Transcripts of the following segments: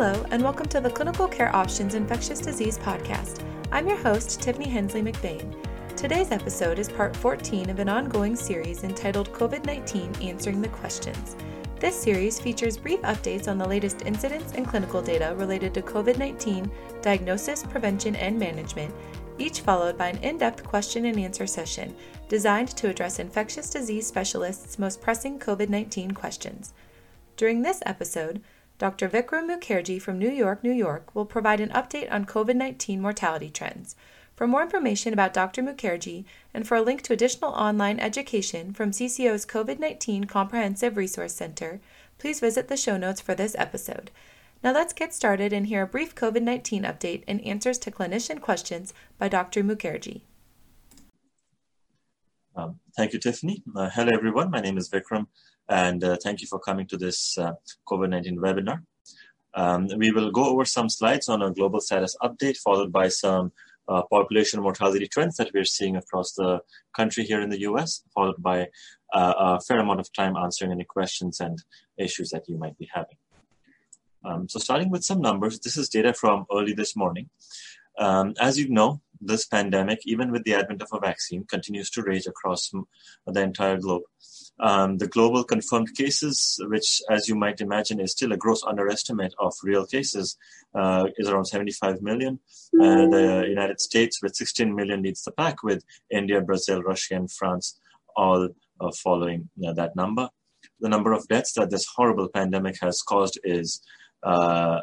Hello, and welcome to the Clinical Care Options Infectious Disease Podcast. I'm your host, Tiffany Hensley McBain. Today's episode is part 14 of an ongoing series entitled COVID 19 Answering the Questions. This series features brief updates on the latest incidents and clinical data related to COVID 19 diagnosis, prevention, and management, each followed by an in depth question and answer session designed to address infectious disease specialists' most pressing COVID 19 questions. During this episode, Dr. Vikram Mukherjee from New York, New York will provide an update on COVID 19 mortality trends. For more information about Dr. Mukherjee and for a link to additional online education from CCO's COVID 19 Comprehensive Resource Center, please visit the show notes for this episode. Now let's get started and hear a brief COVID 19 update and answers to clinician questions by Dr. Mukherjee. Um, thank you, Tiffany. Uh, hello, everyone. My name is Vikram, and uh, thank you for coming to this uh, COVID 19 webinar. Um, we will go over some slides on a global status update, followed by some uh, population mortality trends that we're seeing across the country here in the US, followed by uh, a fair amount of time answering any questions and issues that you might be having. Um, so starting with some numbers, this is data from early this morning. Um, as you know, this pandemic, even with the advent of a vaccine, continues to rage across the entire globe. Um, the global confirmed cases, which, as you might imagine, is still a gross underestimate of real cases, uh, is around 75 million. Uh, the United States, with 16 million, leads the pack, with India, Brazil, Russia, and France all uh, following that number. The number of deaths that this horrible pandemic has caused is uh,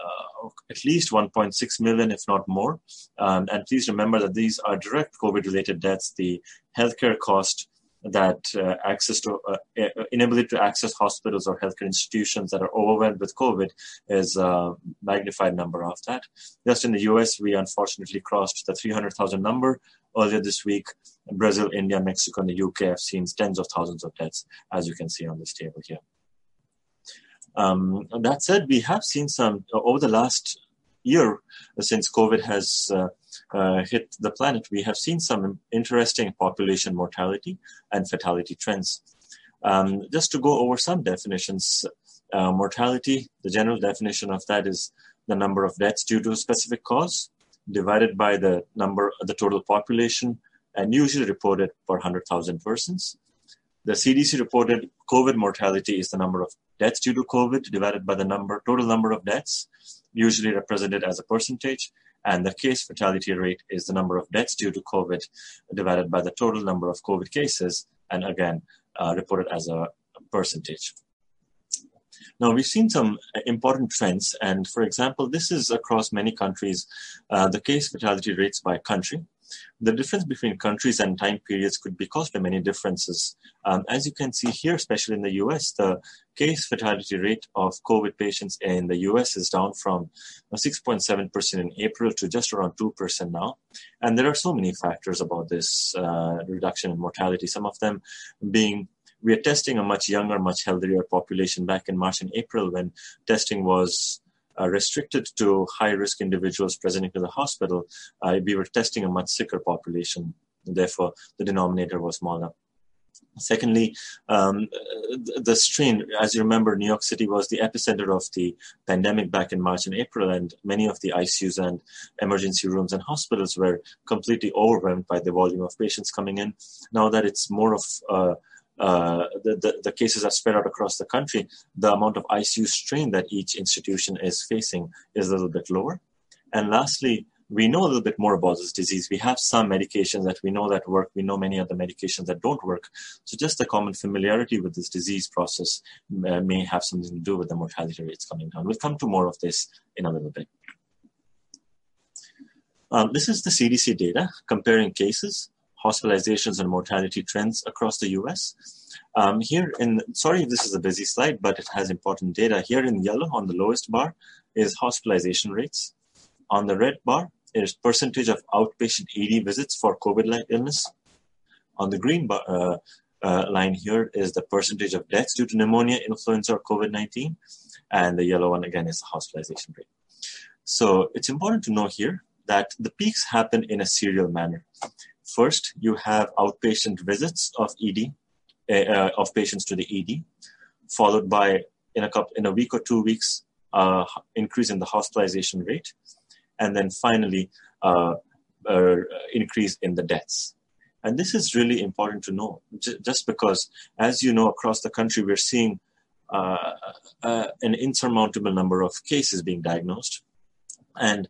at least 1.6 million, if not more. Um, and please remember that these are direct COVID related deaths. The healthcare cost that uh, access to uh, inability to access hospitals or healthcare institutions that are overwhelmed with COVID is a magnified number of that. Just in the US, we unfortunately crossed the 300,000 number earlier this week. Brazil, India, Mexico, and the UK have seen tens of thousands of deaths, as you can see on this table here. Um, that said, we have seen some over the last year since COVID has uh, uh, hit the planet, we have seen some interesting population mortality and fatality trends. Um, just to go over some definitions, uh, mortality, the general definition of that is the number of deaths due to a specific cause divided by the number, of the total population, and usually reported per 100,000 persons. The CDC reported COVID mortality is the number of deaths due to COVID divided by the number, total number of deaths, usually represented as a percentage. And the case fatality rate is the number of deaths due to COVID divided by the total number of COVID cases, and again, uh, reported as a percentage. Now, we've seen some important trends, and for example, this is across many countries, uh, the case fatality rates by country. The difference between countries and time periods could be caused by many differences. Um, as you can see here, especially in the US, the case fatality rate of COVID patients in the US is down from 6.7% in April to just around 2% now. And there are so many factors about this uh, reduction in mortality, some of them being we are testing a much younger, much healthier population back in March and April when testing was uh, restricted to high risk individuals presenting to the hospital, uh, we were testing a much sicker population. Therefore, the denominator was smaller. Secondly, um, the strain, as you remember, New York City was the epicenter of the pandemic back in March and April, and many of the ICUs and emergency rooms and hospitals were completely overwhelmed by the volume of patients coming in. Now that it's more of uh, uh, the, the, cases are spread out across the country, the amount of ICU strain that each institution is facing is a little bit lower. And lastly, we know a little bit more about this disease. We have some medications that we know that work. We know many other medications that don't work. So just the common familiarity with this disease process uh, may have something to do with the mortality rates coming down. We'll come to more of this in a little bit. Um, this is the CDC data comparing cases hospitalizations and mortality trends across the US. Um, here in, sorry if this is a busy slide, but it has important data. Here in yellow on the lowest bar is hospitalization rates. On the red bar is percentage of outpatient ED visits for COVID-like illness. On the green bar, uh, uh, line here is the percentage of deaths due to pneumonia, influenza, or COVID-19. And the yellow one again is the hospitalization rate. So it's important to know here that the peaks happen in a serial manner. First, you have outpatient visits of ED, uh, uh, of patients to the ED, followed by in a couple, in a week or two weeks, uh, increase in the hospitalization rate, and then finally, uh, uh, increase in the deaths. And this is really important to know, j- just because, as you know, across the country, we're seeing uh, uh, an insurmountable number of cases being diagnosed. And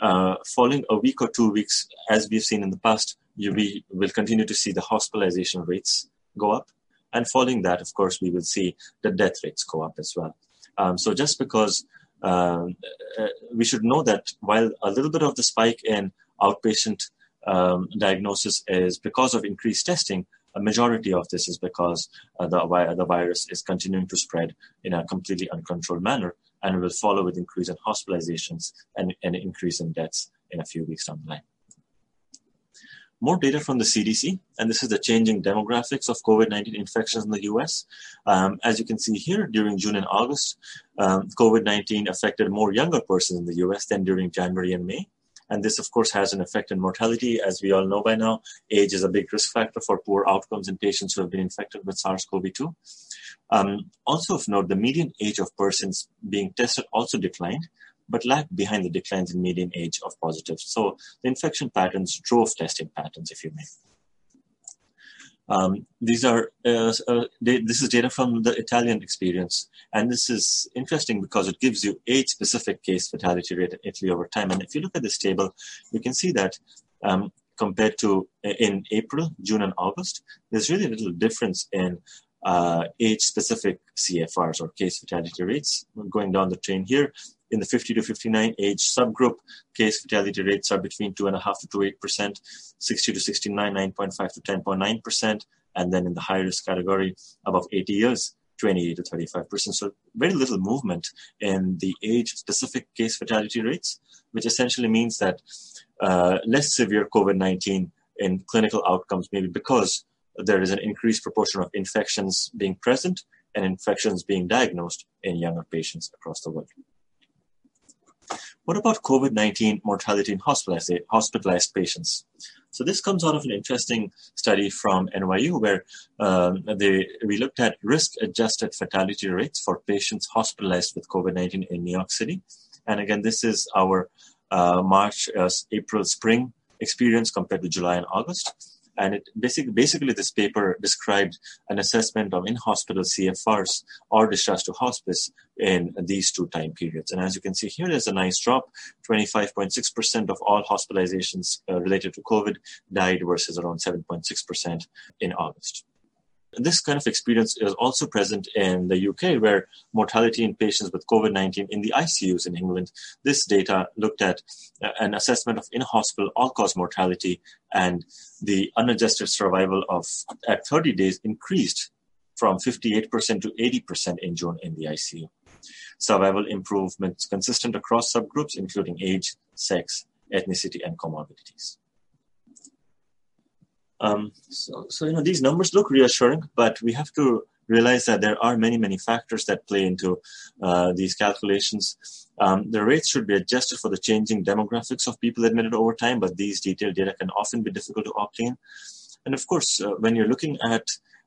uh, following a week or two weeks, as we've seen in the past, you, we will continue to see the hospitalization rates go up. And following that, of course, we will see the death rates go up as well. Um, so just because um, uh, we should know that while a little bit of the spike in outpatient um, diagnosis is because of increased testing, a majority of this is because uh, the, the virus is continuing to spread in a completely uncontrolled manner and will follow with increase in hospitalizations and an increase in deaths in a few weeks down the line. More data from the CDC, and this is the changing demographics of COVID 19 infections in the US. Um, as you can see here, during June and August, um, COVID 19 affected more younger persons in the US than during January and May. And this, of course, has an effect on mortality. As we all know by now, age is a big risk factor for poor outcomes in patients who have been infected with SARS CoV 2. Um, also, of note, the median age of persons being tested also declined, but lagged behind the declines in median age of positives. So the infection patterns drove testing patterns, if you may. Um, these are uh, uh, this is data from the Italian experience, and this is interesting because it gives you age-specific case fatality rate in Italy over time. And if you look at this table, you can see that um, compared to in April, June, and August, there's really little difference in uh, age-specific CFRs or case fatality rates. Going down the chain here, in the 50 to 59 age subgroup, case fatality rates are between 2.5 to 8%, 60 to 69, 9.5 to 10.9%, and then in the high risk category, above 80 years, 28 to 35%. So very little movement in the age specific case fatality rates, which essentially means that uh, less severe COVID 19 in clinical outcomes, maybe because there is an increased proportion of infections being present and infections being diagnosed in younger patients across the world. What about COVID 19 mortality in hospitalized, patients? So, this comes out of an interesting study from NYU where um, they, we looked at risk adjusted fatality rates for patients hospitalized with COVID 19 in New York City. And again, this is our uh, March, uh, April, spring experience compared to July and August. And it basically, basically, this paper described an assessment of in-hospital CFRs or discharge to hospice in these two time periods. And as you can see here, there's a nice drop. 25.6% of all hospitalizations uh, related to COVID died versus around 7.6% in August. This kind of experience is also present in the UK, where mortality in patients with COVID 19 in the ICUs in England, this data looked at uh, an assessment of in hospital all cause mortality, and the unadjusted survival of at 30 days increased from 58% to 80% in June in the ICU. Survival improvements consistent across subgroups, including age, sex, ethnicity, and comorbidities. Um, so, so, you know, these numbers look reassuring, but we have to realize that there are many, many factors that play into uh, these calculations. Um, the rates should be adjusted for the changing demographics of people admitted over time, but these detailed data can often be difficult to obtain. And of course, uh, when you're looking at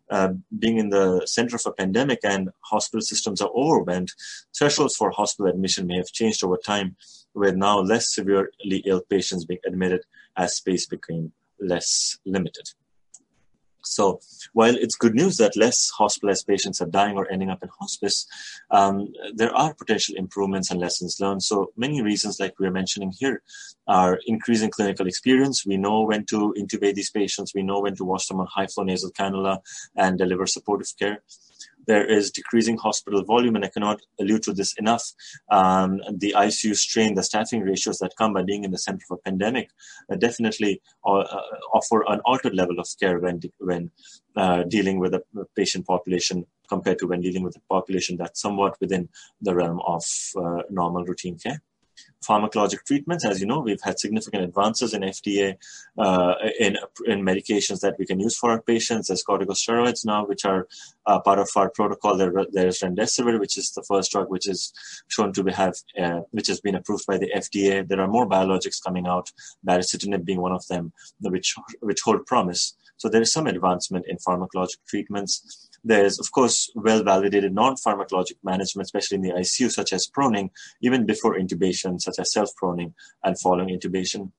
uh, being in the center of a pandemic and hospital systems are overwhelmed, thresholds for hospital admission may have changed over time, with now less severely ill patients being admitted as space became less limited. So while it's good news that less hospitalized patients are dying or ending up in hospice, um, there are potential improvements and lessons learned. So many reasons, like we're mentioning here, are increasing clinical experience. We know when to intubate these patients. We know when to wash them on high flow nasal cannula and deliver supportive care there is decreasing hospital volume, and I cannot allude to this enough. Um, the ICU strain, the staffing ratios that come by being in the center of a pandemic, uh, definitely uh, offer an altered level of care when when uh, dealing with a patient population compared to when dealing with a population that's somewhat within the realm of uh, normal routine care pharmacologic treatments. As you know, we've had significant advances in FDA uh, in, in medications that we can use for our patients as corticosteroids now, which are uh, part of our protocol. There, there's remdesivir, which is the first drug which is shown to have, uh, which has been approved by the FDA. There are more biologics coming out, baricitinib being one of them, which which hold promise. So there is some advancement in pharmacologic treatments. There's, of course, well validated non pharmacologic management, especially in the ICU, such as proning, even before intubation, such as self proning and following intubation.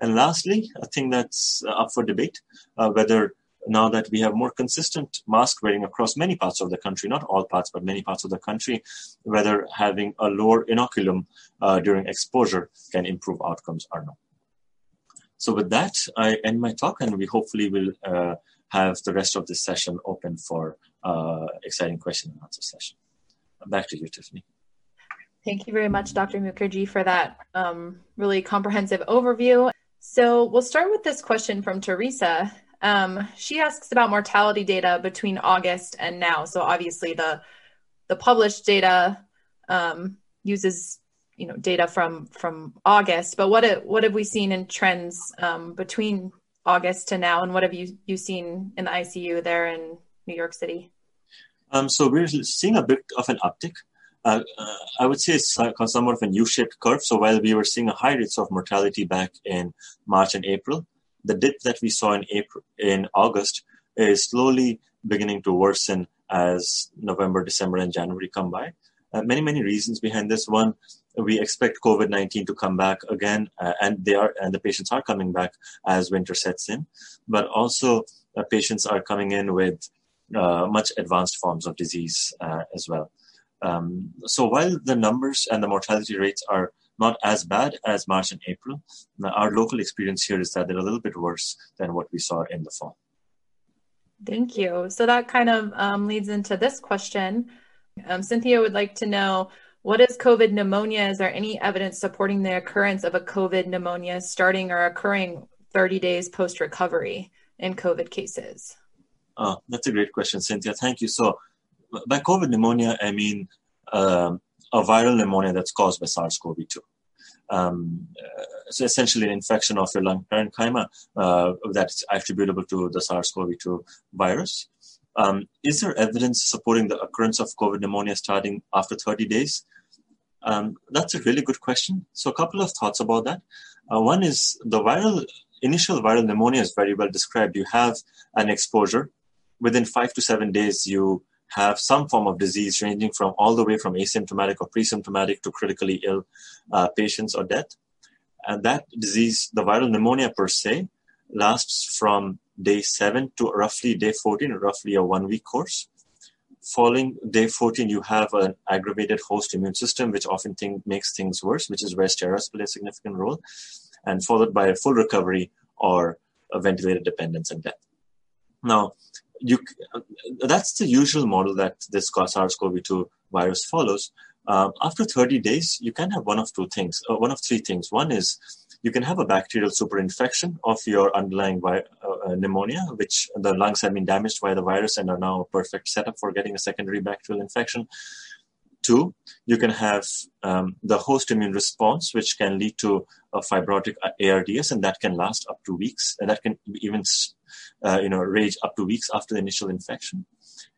And lastly, a thing that's up for debate uh, whether now that we have more consistent mask wearing across many parts of the country, not all parts, but many parts of the country, whether having a lower inoculum uh, during exposure can improve outcomes or not. So with that, I end my talk and we hopefully will uh, have the rest of this session open for uh, exciting question and answer session. Back to you, Tiffany. Thank you very much, Dr. Mukherjee, for that um, really comprehensive overview. So we'll start with this question from Teresa. Um, she asks about mortality data between August and now. So obviously the the published data um, uses you know data from from August, but what what have we seen in trends um, between August to now, and what have you you seen in the ICU there in New York City? Um, so we're seeing a bit of an uptick. Uh, uh, I would say it's somewhat of a U-shaped curve. So while we were seeing a high rates of mortality back in March and April, the dip that we saw in April, in August is slowly beginning to worsen as November, December, and January come by. Uh, many, many reasons behind this. One, we expect COVID nineteen to come back again, uh, and they are, and the patients are coming back as winter sets in. But also, uh, patients are coming in with uh, much advanced forms of disease uh, as well. Um, so while the numbers and the mortality rates are not as bad as March and April. Our local experience here is that they're a little bit worse than what we saw in the fall. Thank you. So that kind of um, leads into this question. Um, Cynthia would like to know what is COVID pneumonia? Is there any evidence supporting the occurrence of a COVID pneumonia starting or occurring 30 days post recovery in COVID cases? Oh, that's a great question, Cynthia. Thank you. So, by COVID pneumonia, I mean um, a viral pneumonia that's caused by SARS-CoV-2. Um, uh, so essentially, an infection of your lung parenchyma uh, that's attributable to the SARS-CoV-2 virus. Um, is there evidence supporting the occurrence of COVID pneumonia starting after 30 days? Um, that's a really good question. So, a couple of thoughts about that. Uh, one is the viral initial viral pneumonia is very well described. You have an exposure. Within five to seven days, you have some form of disease ranging from all the way from asymptomatic or pre-symptomatic to critically ill uh, patients or death. And that disease, the viral pneumonia per se, lasts from day 7 to roughly day 14, roughly a one week course. Following day 14, you have an aggravated host immune system, which often think, makes things worse, which is where steroids play a significant role, and followed by a full recovery or a ventilator dependence and death. Now, you that's the usual model that this SARS-CoV-2 virus follows. Um, after 30 days, you can have one of two things, uh, one of three things. One is you can have a bacterial superinfection of your underlying vi- uh, pneumonia, which the lungs have been damaged by the virus and are now a perfect setup for getting a secondary bacterial infection. Two, you can have um, the host immune response, which can lead to a fibrotic ARDS, and that can last up to weeks, and that can even uh, you know, rage up to weeks after the initial infection.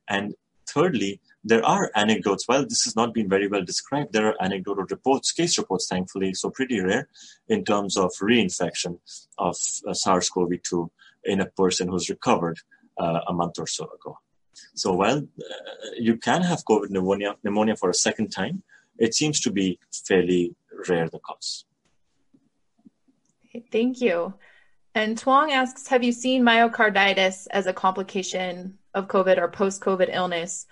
And thirdly, there are anecdotes. While this has not been very well described, there are anecdotal reports, case reports, thankfully, so pretty rare in terms of reinfection of uh, SARS-CoV-2 in a person who's recovered uh, a month or so ago. So while uh, you can have COVID pneumonia, pneumonia for a second time, it seems to be fairly rare the cause. Thank you. And Tuong asks Have you seen myocarditis as a complication of COVID or post COVID illness?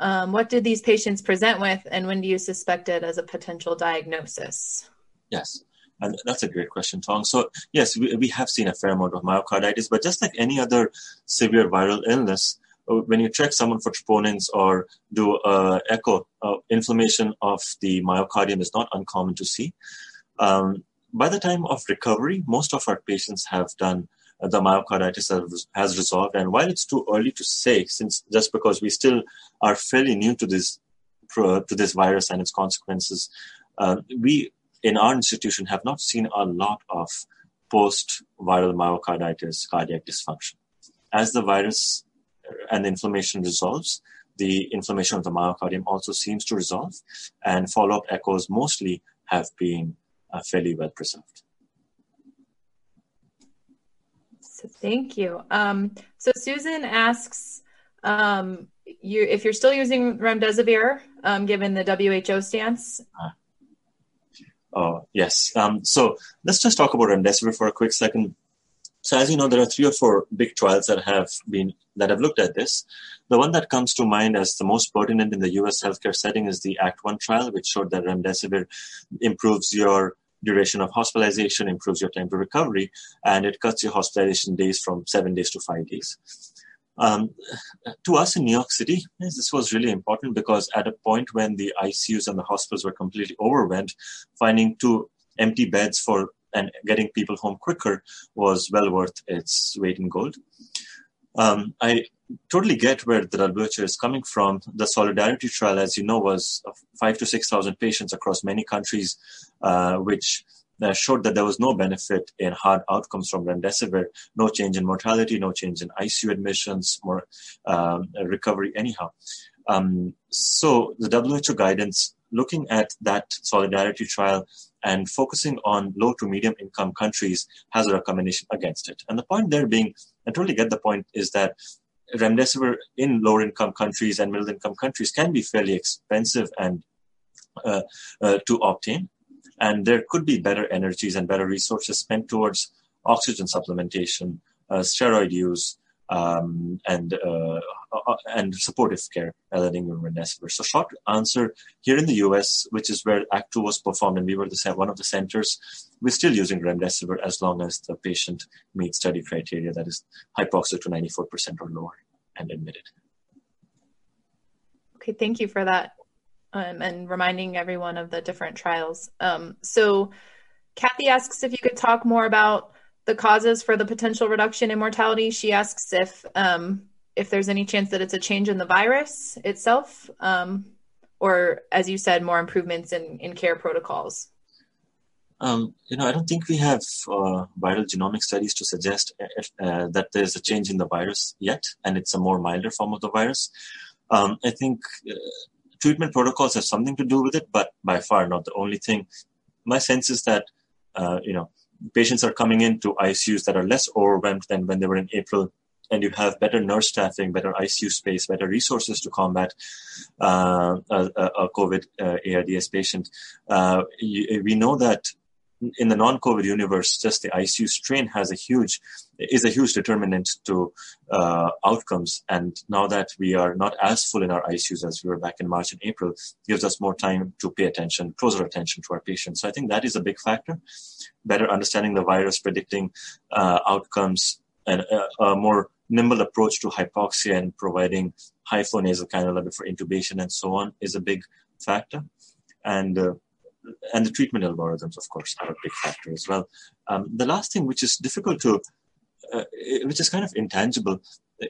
Um, what did these patients present with, and when do you suspect it as a potential diagnosis? Yes, and that's a great question, Tong. So, yes, we, we have seen a fair amount of myocarditis, but just like any other severe viral illness, uh, when you check someone for troponins or do uh, echo, uh, inflammation of the myocardium is not uncommon to see. Um, by the time of recovery, most of our patients have done the myocarditis has resolved. And while it's too early to say, since just because we still are fairly new to this to this virus and its consequences, uh, we in our institution have not seen a lot of post-viral myocarditis cardiac dysfunction. As the virus and the inflammation resolves, the inflammation of the myocardium also seems to resolve, and follow-up echoes mostly have been uh, fairly well preserved. So thank you. Um, so Susan asks um, you if you're still using remdesivir, um, given the WHO stance. Uh, oh yes. Um, so let's just talk about remdesivir for a quick second. So as you know, there are three or four big trials that have been that have looked at this. The one that comes to mind as the most pertinent in the U.S. healthcare setting is the ACT One trial, which showed that remdesivir improves your duration of hospitalization, improves your time to recovery, and it cuts your hospitalization days from seven days to five days. Um, to us in New York City, this was really important because at a point when the ICUs and the hospitals were completely overwhelmed, finding two empty beds for and getting people home quicker was well worth its weight in gold. Um, I totally get where the WHO is coming from. The Solidarity trial, as you know, was five to 6,000 patients across many countries, uh, which uh, showed that there was no benefit in hard outcomes from remdesivir, no change in mortality, no change in ICU admissions, more um, recovery anyhow. Um, so the WHO guidance, looking at that solidarity trial and focusing on low to medium income countries, has a recommendation against it. And the point there being, I totally get the point, is that remdesivir in lower income countries and middle income countries can be fairly expensive and uh, uh, to obtain. And there could be better energies and better resources spent towards oxygen supplementation, uh, steroid use, um, and uh, uh, and supportive care rather than remdesivir. So, short answer here in the U.S., which is where Act Two was performed, and we were the one of the centers. We're still using remdesivir as long as the patient meets study criteria, that is hypoxic to 94% or lower, and admitted. Okay, thank you for that um, and reminding everyone of the different trials. Um, so, Kathy asks if you could talk more about the causes for the potential reduction in mortality. She asks if um, if there's any chance that it's a change in the virus itself, um, or as you said, more improvements in in care protocols. Um, you know, I don't think we have uh, viral genomic studies to suggest if, uh, that there's a change in the virus yet, and it's a more milder form of the virus. Um, I think uh, treatment protocols have something to do with it, but by far not the only thing. My sense is that, uh, you know, patients are coming into ICUs that are less overwhelmed than when they were in April, and you have better nurse staffing, better ICU space, better resources to combat uh, a, a, COVID uh, ARDS patient. Uh, you, we know that in the non-COVID universe, just the ICU strain has a huge is a huge determinant to uh, outcomes. And now that we are not as full in our ICUs as we were back in March and April, gives us more time to pay attention, closer attention to our patients. So I think that is a big factor. Better understanding the virus, predicting uh, outcomes, and a, a, more nimble approach to hypoxia and providing high flow nasal cannula before intubation and so on is a big factor. And uh, and the treatment algorithms, of course, are a big factor as well. Um, the last thing, which is difficult to, uh, which is kind of intangible,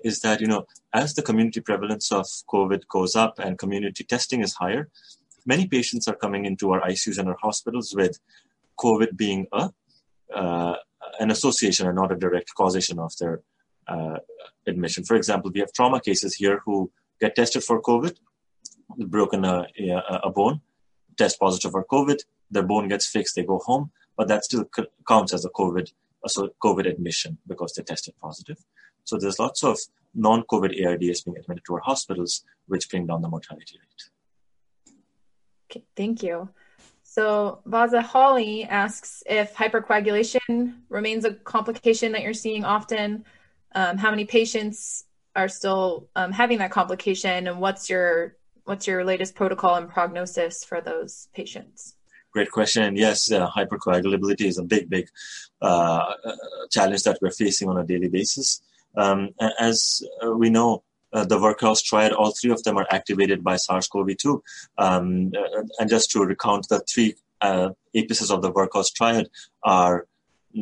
is that you know as the community prevalence of COVID goes up and community testing is higher, many patients are coming into our ICUs and our hospitals with COVID being a uh, an association and not a direct causation of their uh, admission. For example, we have trauma cases here who get tested for COVID, broken a, a, a bone, test positive for COVID, their bone gets fixed, they go home, but that still c- counts as a COVID, so COVID admission because they tested positive. So there's lots of non-COVID ARDS being admitted to our hospitals, which bring down the mortality rate. Okay, thank you. So Vaza Holly asks if hypercoagulation remains a complication that you're seeing often. Um, how many patients are still um, having that complication, and what's your what's your latest protocol and prognosis for those patients? Great question. Yes, uh, hypercoagulability is a big, big uh, challenge that we're facing on a daily basis. Um, as we know, uh, the Virchow's triad, all three of them are activated by SARS-CoV-2. Um, uh, and just to recount, the three uh, apices of the Virchow's triad are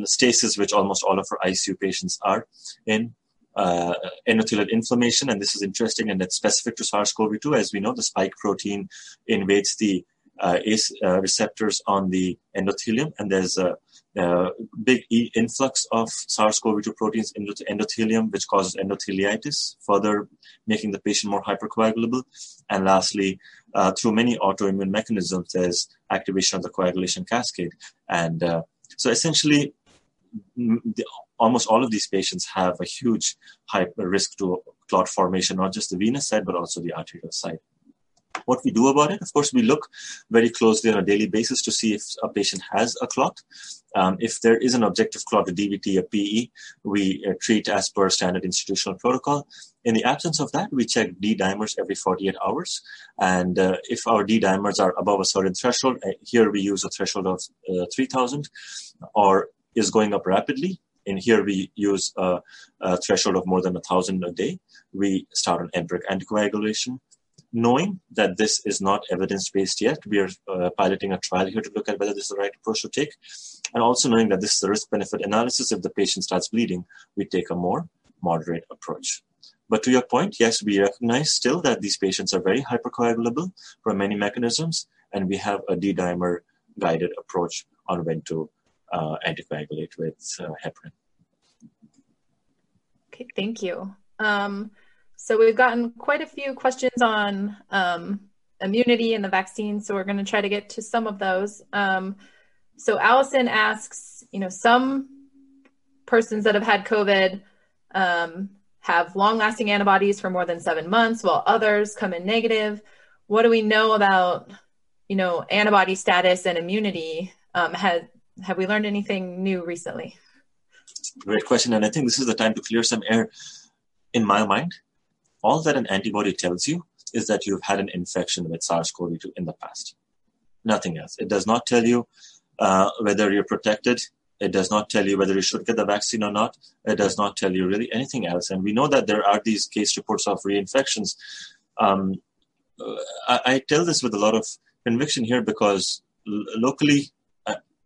stasis, which almost all of our ICU patients are in, uh, endothelial inflammation, and this is interesting and it's specific to SARS-CoV-2. As we know, the spike protein invades the uh, ACE uh, receptors on the endothelium, and there's a, a big e- influx of SARS-CoV-2 proteins into the endothelium, which causes endotheliitis, further making the patient more hypercoagulable. And lastly, uh, through many autoimmune mechanisms, there's activation of the coagulation cascade, and uh, so essentially, the, almost all of these patients have a huge high risk to clot formation, not just the venous side, but also the arterial side. What we do about it, of course, we look very closely on a daily basis to see if a patient has a clot. Um, if there is an objective clot, a DVT, a PE, we uh, treat as per standard institutional protocol. In the absence of that, we check D dimers every 48 hours. And uh, if our D dimers are above a certain threshold, uh, here we use a threshold of uh, 3000 or is going up rapidly, And here we use a, a threshold of more than a thousand a day. We start an empiric anticoagulation knowing that this is not evidence based yet, we are uh, piloting a trial here to look at whether this is the right approach to take. And also knowing that this is a risk benefit analysis. If the patient starts bleeding, we take a more moderate approach. But to your point, yes, we recognize still that these patients are very hypercoagulable from many mechanisms, and we have a D dimer guided approach on when to uh, anticoagulate with uh, heparin. Okay, thank you. Um, so we've gotten quite a few questions on um, immunity and the vaccine, so we're going to try to get to some of those. Um, so Allison asks, you know, some persons that have had COVID um, have long-lasting antibodies for more than seven months, while others come in negative. What do we know about, you know, antibody status and immunity? Um, have have we learned anything new recently? Great question, and I think this is the time to clear some air in my mind all that an antibody tells you is that you've had an infection with SARS-CoV-2 in the past. Nothing else. It does not tell you uh, whether you're protected. It does not tell you whether you should get the vaccine or not. It does not tell you really anything else. And we know that there are these case reports of reinfections. Um, I, I, tell this with a lot of conviction here because l- locally,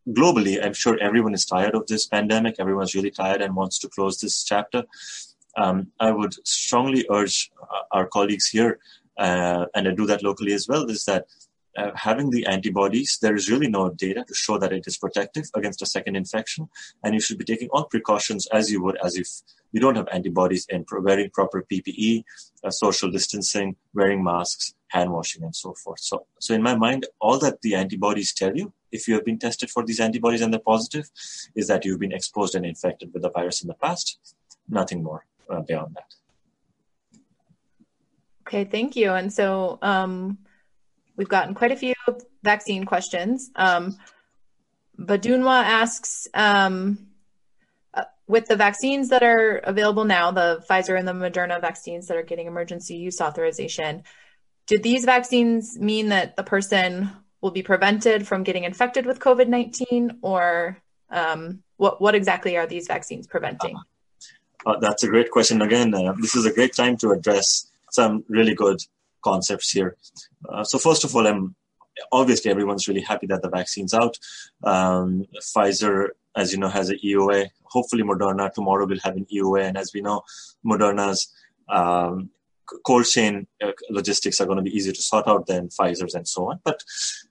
globally, I'm sure everyone is tired of this pandemic. Everyone's really tired and wants to close this chapter um, I would strongly urge uh, our colleagues here, uh, and I do that locally as well, is that uh, having the antibodies, there is really no data to show that it is protective against a second infection. And you should be taking all precautions as you would as if you don't have antibodies and wearing proper PPE, uh, social distancing, wearing masks, hand washing, and so forth. So, so in my mind, all that the antibodies tell you, if you have been tested for these antibodies and they're positive, is that you've been exposed and infected with the virus in the past. Nothing more uh, beyond that. Okay, thank you. And so um, we've gotten quite a few vaccine questions. Um, Badunwa asks, um, uh, with the vaccines that are available now, the Pfizer and the Moderna vaccines that are getting emergency use authorization, do these vaccines mean that the person will be prevented from getting infected with COVID 19 or um, what, what exactly are these vaccines preventing? Uh, that's a great question. Again, uh, this is a great time to address some really good concepts here. Uh, so first of all, I'm obviously everyone's really happy that the vaccine's out. Um, Pfizer, as you know, has an EUA. Hopefully, Moderna tomorrow will have an EUA, and as we know, Moderna's um, cold chain uh, logistics are going to be easier to sort out than Pfizer's and so on. But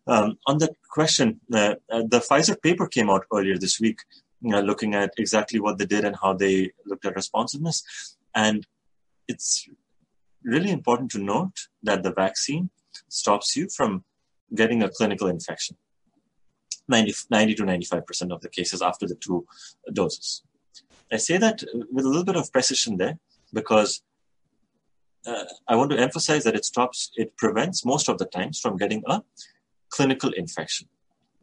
um, on that question, uh, uh, the Pfizer paper came out earlier this week you know, looking at exactly what they did and how they looked at responsiveness. And it's really important to note that the vaccine stops you from getting a clinical infection. 90, 90 to 95% of the cases after the two doses. I say that with a little bit of precision there because uh, I want to emphasize that it stops, it prevents most of the times from getting a clinical infection.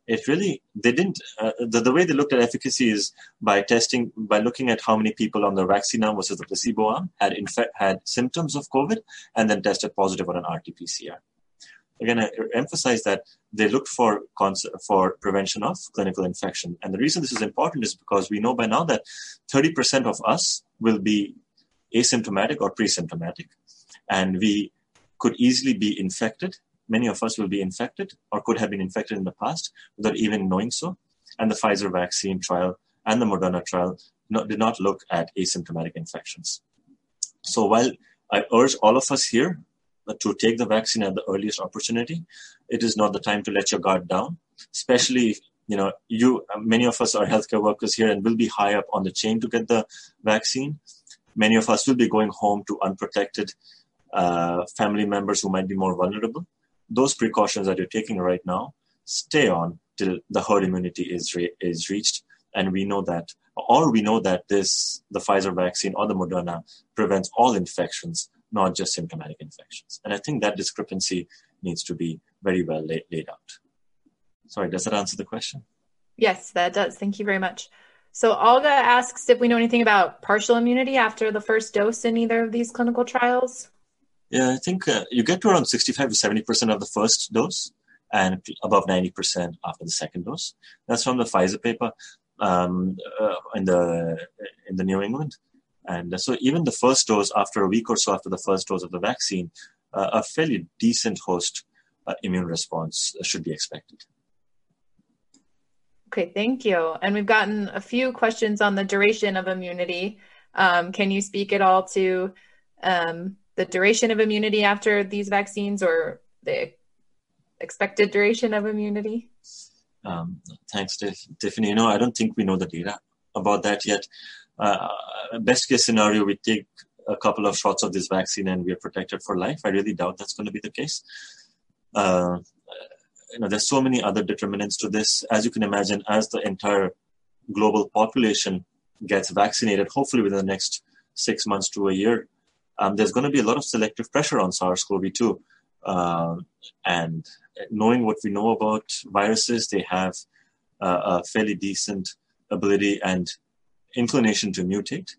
It really they didn't uh, the, the way they looked at efficacy is by testing by looking at how many people on the vaccine arm versus the placebo arm had infe- had symptoms of covid and then tested positive on an rt-pcr again i emphasize that they looked for for prevention of clinical infection. And the reason this is important is because we know by now that 30% of us will be asymptomatic or pre-symptomatic and we could easily be infected many of us will be infected or could have been infected in the past without even knowing so. And the Pfizer vaccine trial and the Moderna trial not, did not look at asymptomatic infections. So while I urge all of us here uh, to take the vaccine at the earliest opportunity, it is not the time to let your guard down, especially if you know you many of us are healthcare workers here and will be high up on the chain to get the vaccine many of us will be going home to unprotected uh, family members who might be more vulnerable those precautions that you're taking right now stay on till the herd immunity is re- is reached, and we know that or we know that this the Pfizer vaccine or the Moderna prevents all infections, not just symptomatic infections. And I think that discrepancy needs to be very well laid, laid out. Sorry, does that answer the question? Yes, that does. Thank you very much. So Olga asks if we know anything about partial immunity after the first dose in either of these clinical trials. Yeah, I think uh, you get to around 65 to 70% of the first dose and above 90% after the second dose. That's from the Pfizer paper um, uh, in the in the New England. And so even the first dose, after a week or so after the first dose of the vaccine, uh, a fairly decent host uh, immune response should be expected. Okay, thank you. And we've gotten a few questions on the duration of immunity. Um, can you speak at all to um, the duration of immunity after these vaccines or the expected duration of immunity? Um, thanks, Tiffany. Know, I don't think we know the data about that yet. Uh, best case scenario, we take a couple of shots of this vaccine and we are protected for life. I really doubt that's going to be the case. Uh, you know, there's so many other determinants to this. As you can imagine, as the entire global population gets vaccinated, hopefully within the next six months to a year, um, there's going to be a lot of selective pressure on SARS-CoV-2. Uh, and knowing what we know about viruses, they have uh, a fairly decent ability and inclination to mutate.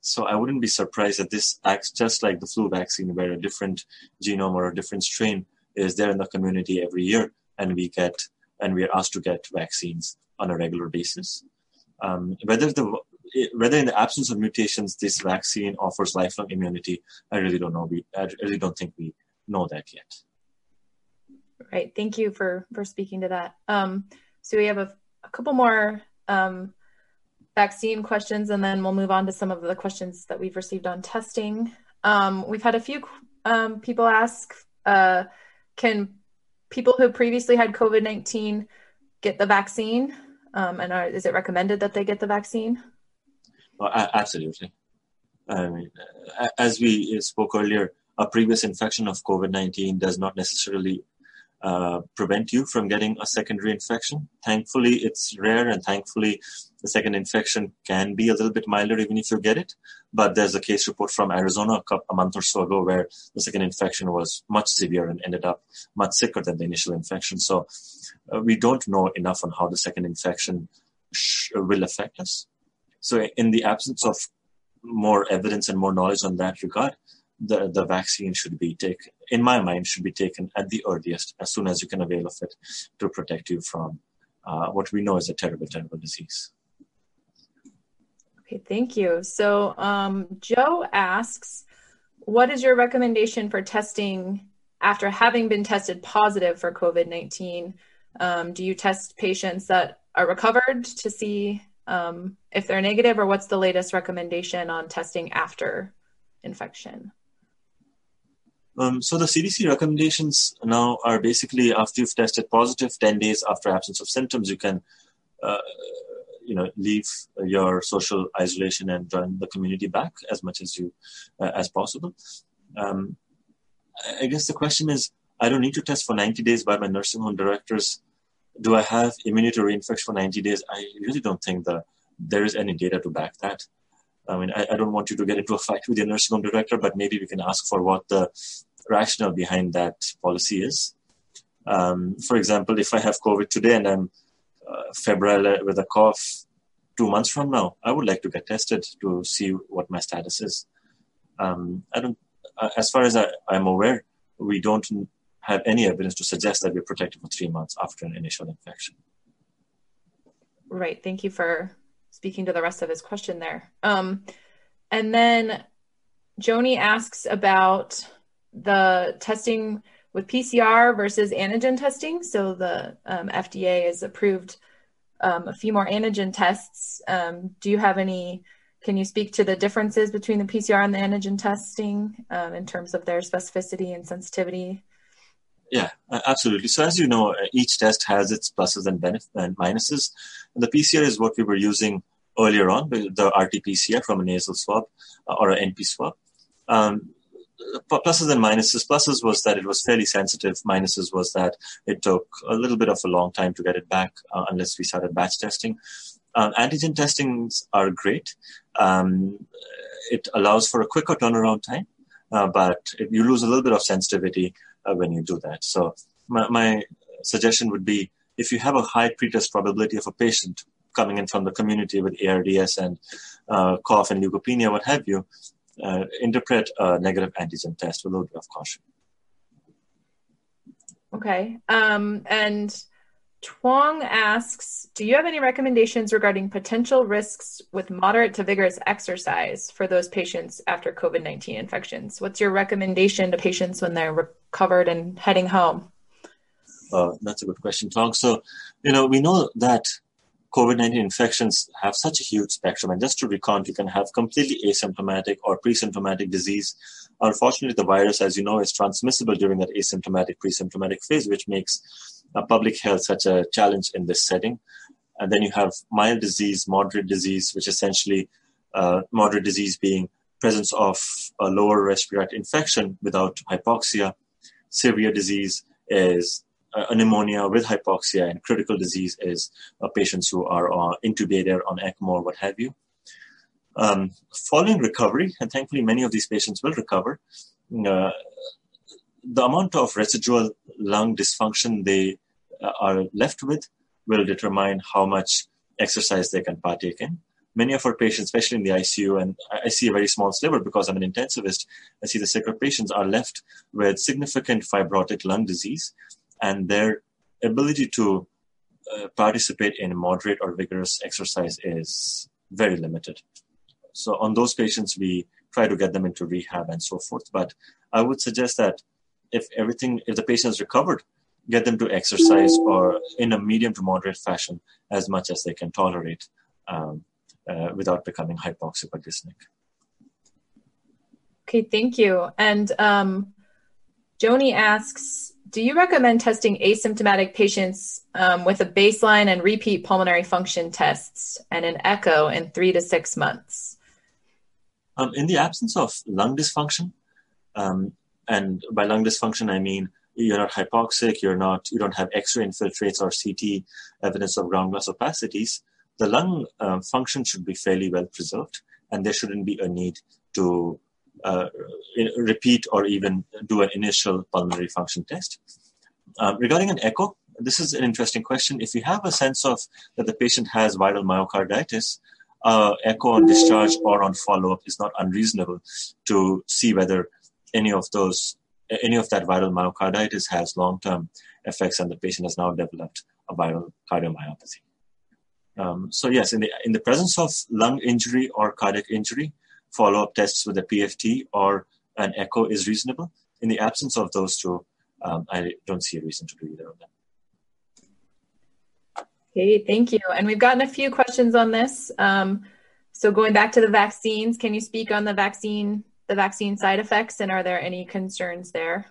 So I wouldn't be surprised that this acts just like the flu vaccine, where a different genome or a different strain is there in the community every year, and we get and we are asked to get vaccines on a regular basis. Um, whether the whether in the absence of mutations this vaccine offers lifelong immunity, I really don't know. We I really don't think we know that yet. Right. Thank you for for speaking to that. Um, so we have a, a couple more um, vaccine questions, and then we'll move on to some of the questions that we've received on testing. Um, we've had a few um, people ask, uh, can people who previously had COVID nineteen get the vaccine? Um, and are, is it recommended that they get the vaccine? Well, absolutely. I mean, as we spoke earlier, a previous infection of COVID 19 does not necessarily uh, prevent you from getting a secondary infection. Thankfully, it's rare, and thankfully, the second infection can be a little bit milder even if you get it. But there's a case report from Arizona a, a month or so ago where the second infection was much severe and ended up much sicker than the initial infection. So uh, we don't know enough on how the second infection sh- will affect us. So, in the absence of more evidence and more knowledge on that regard, the, the vaccine should be taken, in my mind, should be taken at the earliest, as soon as you can avail of it to protect you from uh, what we know is a terrible, terrible disease. Okay, thank you. So um, Joe asks, what is your recommendation for testing after having been tested positive for COVID 19? Um, do you test patients that are recovered to see um, if they're negative, or what's the latest recommendation on testing after infection? Um, so the CDC recommendations now are basically after you've tested positive, 10 days after absence of symptoms, you can, uh, you know, leave your social isolation and join the community back as much as you uh, as possible. Um, I guess the question is, I don't need to test for 90 days by my nursing home directors. Do I have immunity to reinfection for 90 days? I really don't think that there is any data to back that. I mean, I, I, don't want you to get into a fight with your nursing home director, but maybe we can ask for what the rationale behind that policy is. Um, for example, if I have COVID today and I'm uh, febrile with a cough two months from now, I would like to get tested to see what my status is. Um, I don't, uh, as far as I, I'm aware, we don't have any evidence to suggest that we're protected for three months after an initial infection. Right. Thank you for speaking to the rest of his question there. Um, and then Joni asks about the testing with PCR versus antigen testing. So the um, FDA has approved um, a few more antigen tests. Um, do you have any? Can you speak to the differences between the PCR and the antigen testing um, in terms of their specificity and sensitivity? Yeah, absolutely. So as you know, each test has its pluses and, benefits and minuses. And the PCR is what we were using earlier on, the RT-PCR from a nasal swab uh, or an NP swab. Um, pluses and minuses. Pluses was that it was fairly sensitive. Minuses was that it took a little bit of a long time to get it back uh, unless we started batch testing. Um, antigen testings are great. Um, it allows for a quicker turnaround time, uh, but you lose a little bit of sensitivity uh, when you do that. So my, my, suggestion would be if you have a high pretest probability of a patient coming in from the community with ARDS and uh, cough and leukopenia, what have you, uh, interpret a negative antigen test with a little bit of caution. Okay. Um, and Twong asks, do you have any recommendations regarding potential risks with moderate to vigorous exercise for those patients after COVID 19 infections? What's your recommendation to patients when they're recovered and heading home? Uh, that's a good question, Twong. So, you know, we know that COVID 19 infections have such a huge spectrum. And just to recount, you can have completely asymptomatic or pre symptomatic disease. Unfortunately, the virus, as you know, is transmissible during that asymptomatic pre symptomatic phase, which makes public health such a challenge in this setting. And then you have mild disease, moderate disease, which essentially uh, moderate disease being presence of a lower respiratory infection without hypoxia. Severe disease is a pneumonia with hypoxia and critical disease is uh, patients who are uh, intubated on ECMO or what have you. Um, following recovery, and thankfully many of these patients will recover, uh, the amount of residual lung dysfunction they uh, are left with will determine how much exercise they can partake in. Many of our patients, especially in the ICU, and I see a very small sliver because I'm an intensivist, I see the sicker patients are left with significant fibrotic lung disease and their ability to uh, participate in moderate or vigorous exercise is very limited. So on those patients, we try to get them into rehab and so forth. But I would suggest that if everything, if the patient is recovered, get them to exercise or in a medium to moderate fashion as much as they can tolerate um, uh, without becoming hypoxic or dyspneic. Okay, thank you. And um, Joni asks, do you recommend testing asymptomatic patients um, with a baseline and repeat pulmonary function tests and an echo in three to six months? Um, in the absence of lung dysfunction, um, and by lung dysfunction I mean you're not hypoxic, you're not, you don't have X-ray infiltrates or CT evidence of ground glass opacities, the lung uh, function should be fairly well preserved, and there shouldn't be a need to uh, repeat or even do an initial pulmonary function test. Um, regarding an echo, this is an interesting question. If you have a sense of that the patient has viral myocarditis, uh, echo on discharge or on follow-up is not unreasonable to see whether any of those, any of that viral myocarditis has long-term effects and the patient has now developed a viral cardiomyopathy. Um, so yes, in the in the presence of lung injury or cardiac injury, follow-up tests with a PFT or an echo is reasonable. In the absence of those two, um, I don't see a reason to do either of them. Okay, thank you. And we've gotten a few questions on this. Um, so going back to the vaccines, can you speak on the vaccine, the vaccine side effects, and are there any concerns there?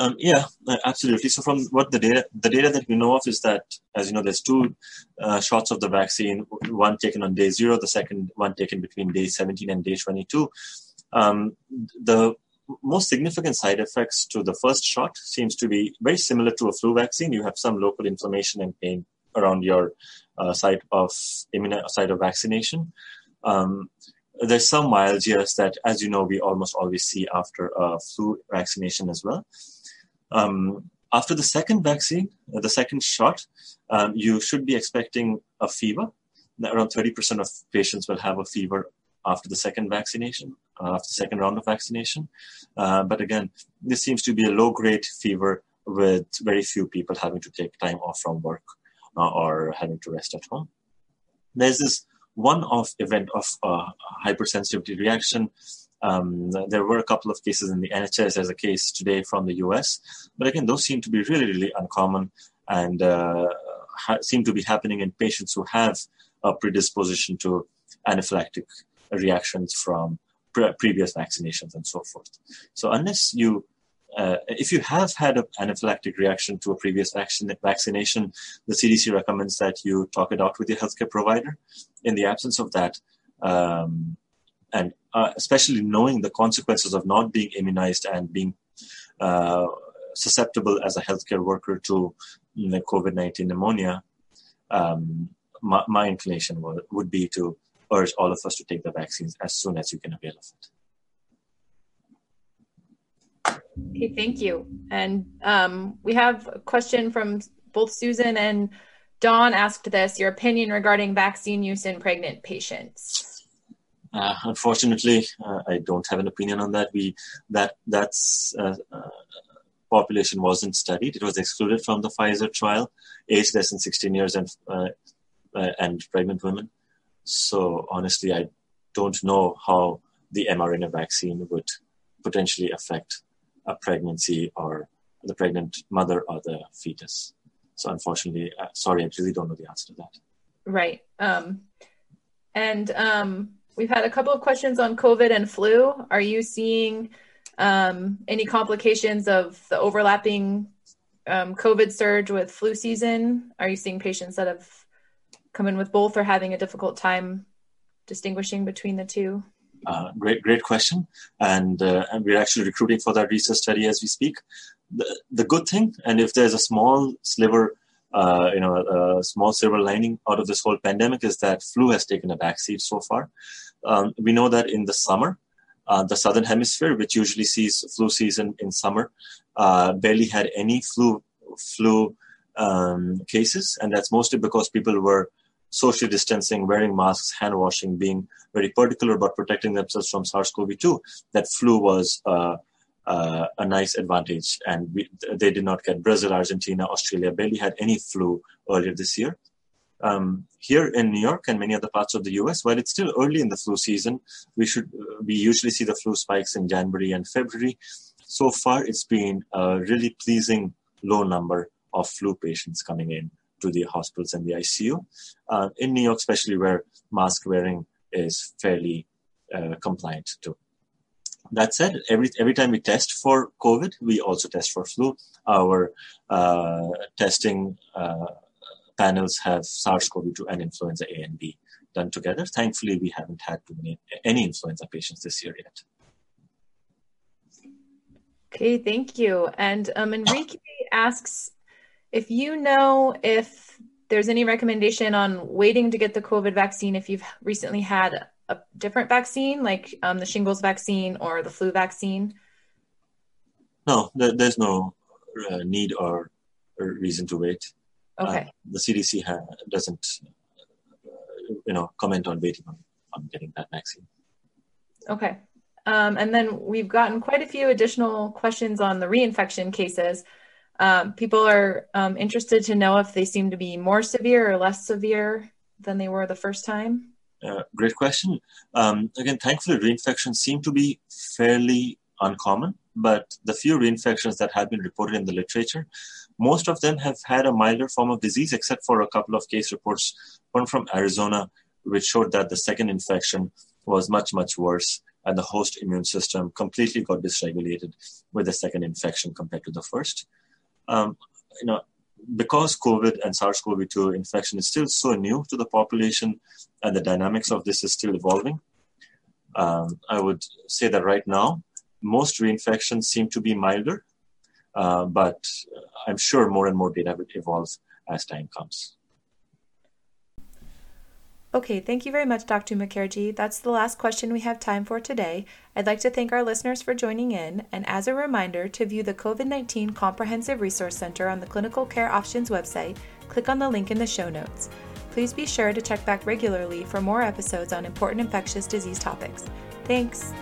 Um, yeah, absolutely. So from what the data, the data that we know of is that, as you know, there's two uh, shots of the vaccine, one taken on day zero, the second one taken between day 17 and day 22. Um, the most significant side effects to the first shot seems to be very similar to a flu vaccine. You have some local inflammation and pain around your uh, site of site of vaccination. Um, there's some myalgias that, as you know, we almost always see after a flu vaccination as well. Um, after the second vaccine, uh, the second shot, um, you should be expecting a fever. Around 30% of patients will have a fever after the second vaccination, uh, after the second round of vaccination. Uh, but again, this seems to be a low grade fever with very few people having to take time off from work uh, or having to rest at home. There's this one off event of uh, hypersensitivity reaction um, there were a couple of cases in the NHS as a case today from the US, but again, those seem to be really, really uncommon and uh, ha- seem to be happening in patients who have a predisposition to anaphylactic reactions from pre- previous vaccinations and so forth. So unless you uh, if you have had an anaphylactic reaction to a previous vaccine, vaccination, the CDC recommends that you talk it out with your healthcare provider. In the absence of that, um, and uh, especially knowing the consequences of not being immunized and being uh, susceptible as a healthcare worker to COVID 19 pneumonia, um, my, my inclination would, would be to urge all of us to take the vaccines as soon as you can avail of it. Okay, thank you. And um, we have a question from both Susan and Dawn asked this your opinion regarding vaccine use in pregnant patients. Uh, unfortunately, uh, I don't have an opinion on that. We that that's uh, uh population wasn't studied. It was excluded from the Pfizer trial, age less than 16 years and uh, uh, and pregnant women. So honestly, I don't know how the mRNA vaccine would potentially affect a pregnancy or the pregnant mother or the fetus. So unfortunately, sorry, I really don't know the answer to that. Right. Um, and um, we've had a couple of questions on COVID and flu. Are you seeing um, any complications of the overlapping um, COVID surge with flu season? Are you seeing patients that have come in with both or having a difficult time distinguishing between the two? Uh, great, great question. And, uh, and we're actually recruiting for that research study as we speak. The, the good thing, and if there's a small sliver, uh, you know, a small silver lining out of this whole pandemic is that flu has taken a backseat so far. Um, we know that in the summer, uh, the southern hemisphere, which usually sees flu season in summer, uh, barely had any flu flu um, cases, and that's mostly because people were social distancing, wearing masks, hand washing, being very particular about protecting themselves from SARS-CoV-2, that flu was uh, uh, a nice advantage. And we, they did not get Brazil, Argentina, Australia barely had any flu earlier this year. Um, here in New York and many other parts of the US, while it's still early in the flu season, we should uh, we usually see the flu spikes in January and February. So far, it's been a really pleasing low number of flu patients coming in to the hospitals and the ICU. Uh, in New York, especially where mask wearing is fairly uh, compliant too. That said, every every time we test for COVID, we also test for flu. Our uh, testing uh, panels have SARS-CoV-2 and influenza A and B done together. Thankfully, we haven't had too many any influenza patients this year yet. Okay, thank you. And um, Enrique asks if you know if there's any recommendation on waiting to get the COVID vaccine if you've recently had a different vaccine, like um, the shingles vaccine or the flu vaccine? No, there's no uh, need or, or, reason to wait. Uh, okay. Uh, the CDC ha- doesn't, uh, you know, comment on waiting on, on getting that vaccine. Okay. Um, and then we've gotten quite a few additional questions on the reinfection cases. Um, people are um, interested to know if they seem to be more severe or less severe than they were the first time. Uh, great question. Um, again, thankfully, reinfections seem to be fairly uncommon, but the few reinfections that have been reported in the literature, most of them have had a milder form of disease, except for a couple of case reports, one from Arizona, which showed that the second infection was much, much worse, and the host immune system completely got dysregulated with the second infection compared to the first. Um, you know, because COVID and SARS-CoV-2 infection is still so new to the population, and the dynamics of this is still evolving, um, I would say that right now most reinfections seem to be milder, uh, but I'm sure more and more data will evolve as time comes. Okay, thank you very much, Dr. Mukherjee. That's the last question we have time for today. I'd like to thank our listeners for joining in, and as a reminder, to view the COVID 19 Comprehensive Resource Center on the Clinical Care Options website, click on the link in the show notes. Please be sure to check back regularly for more episodes on important infectious disease topics. Thanks.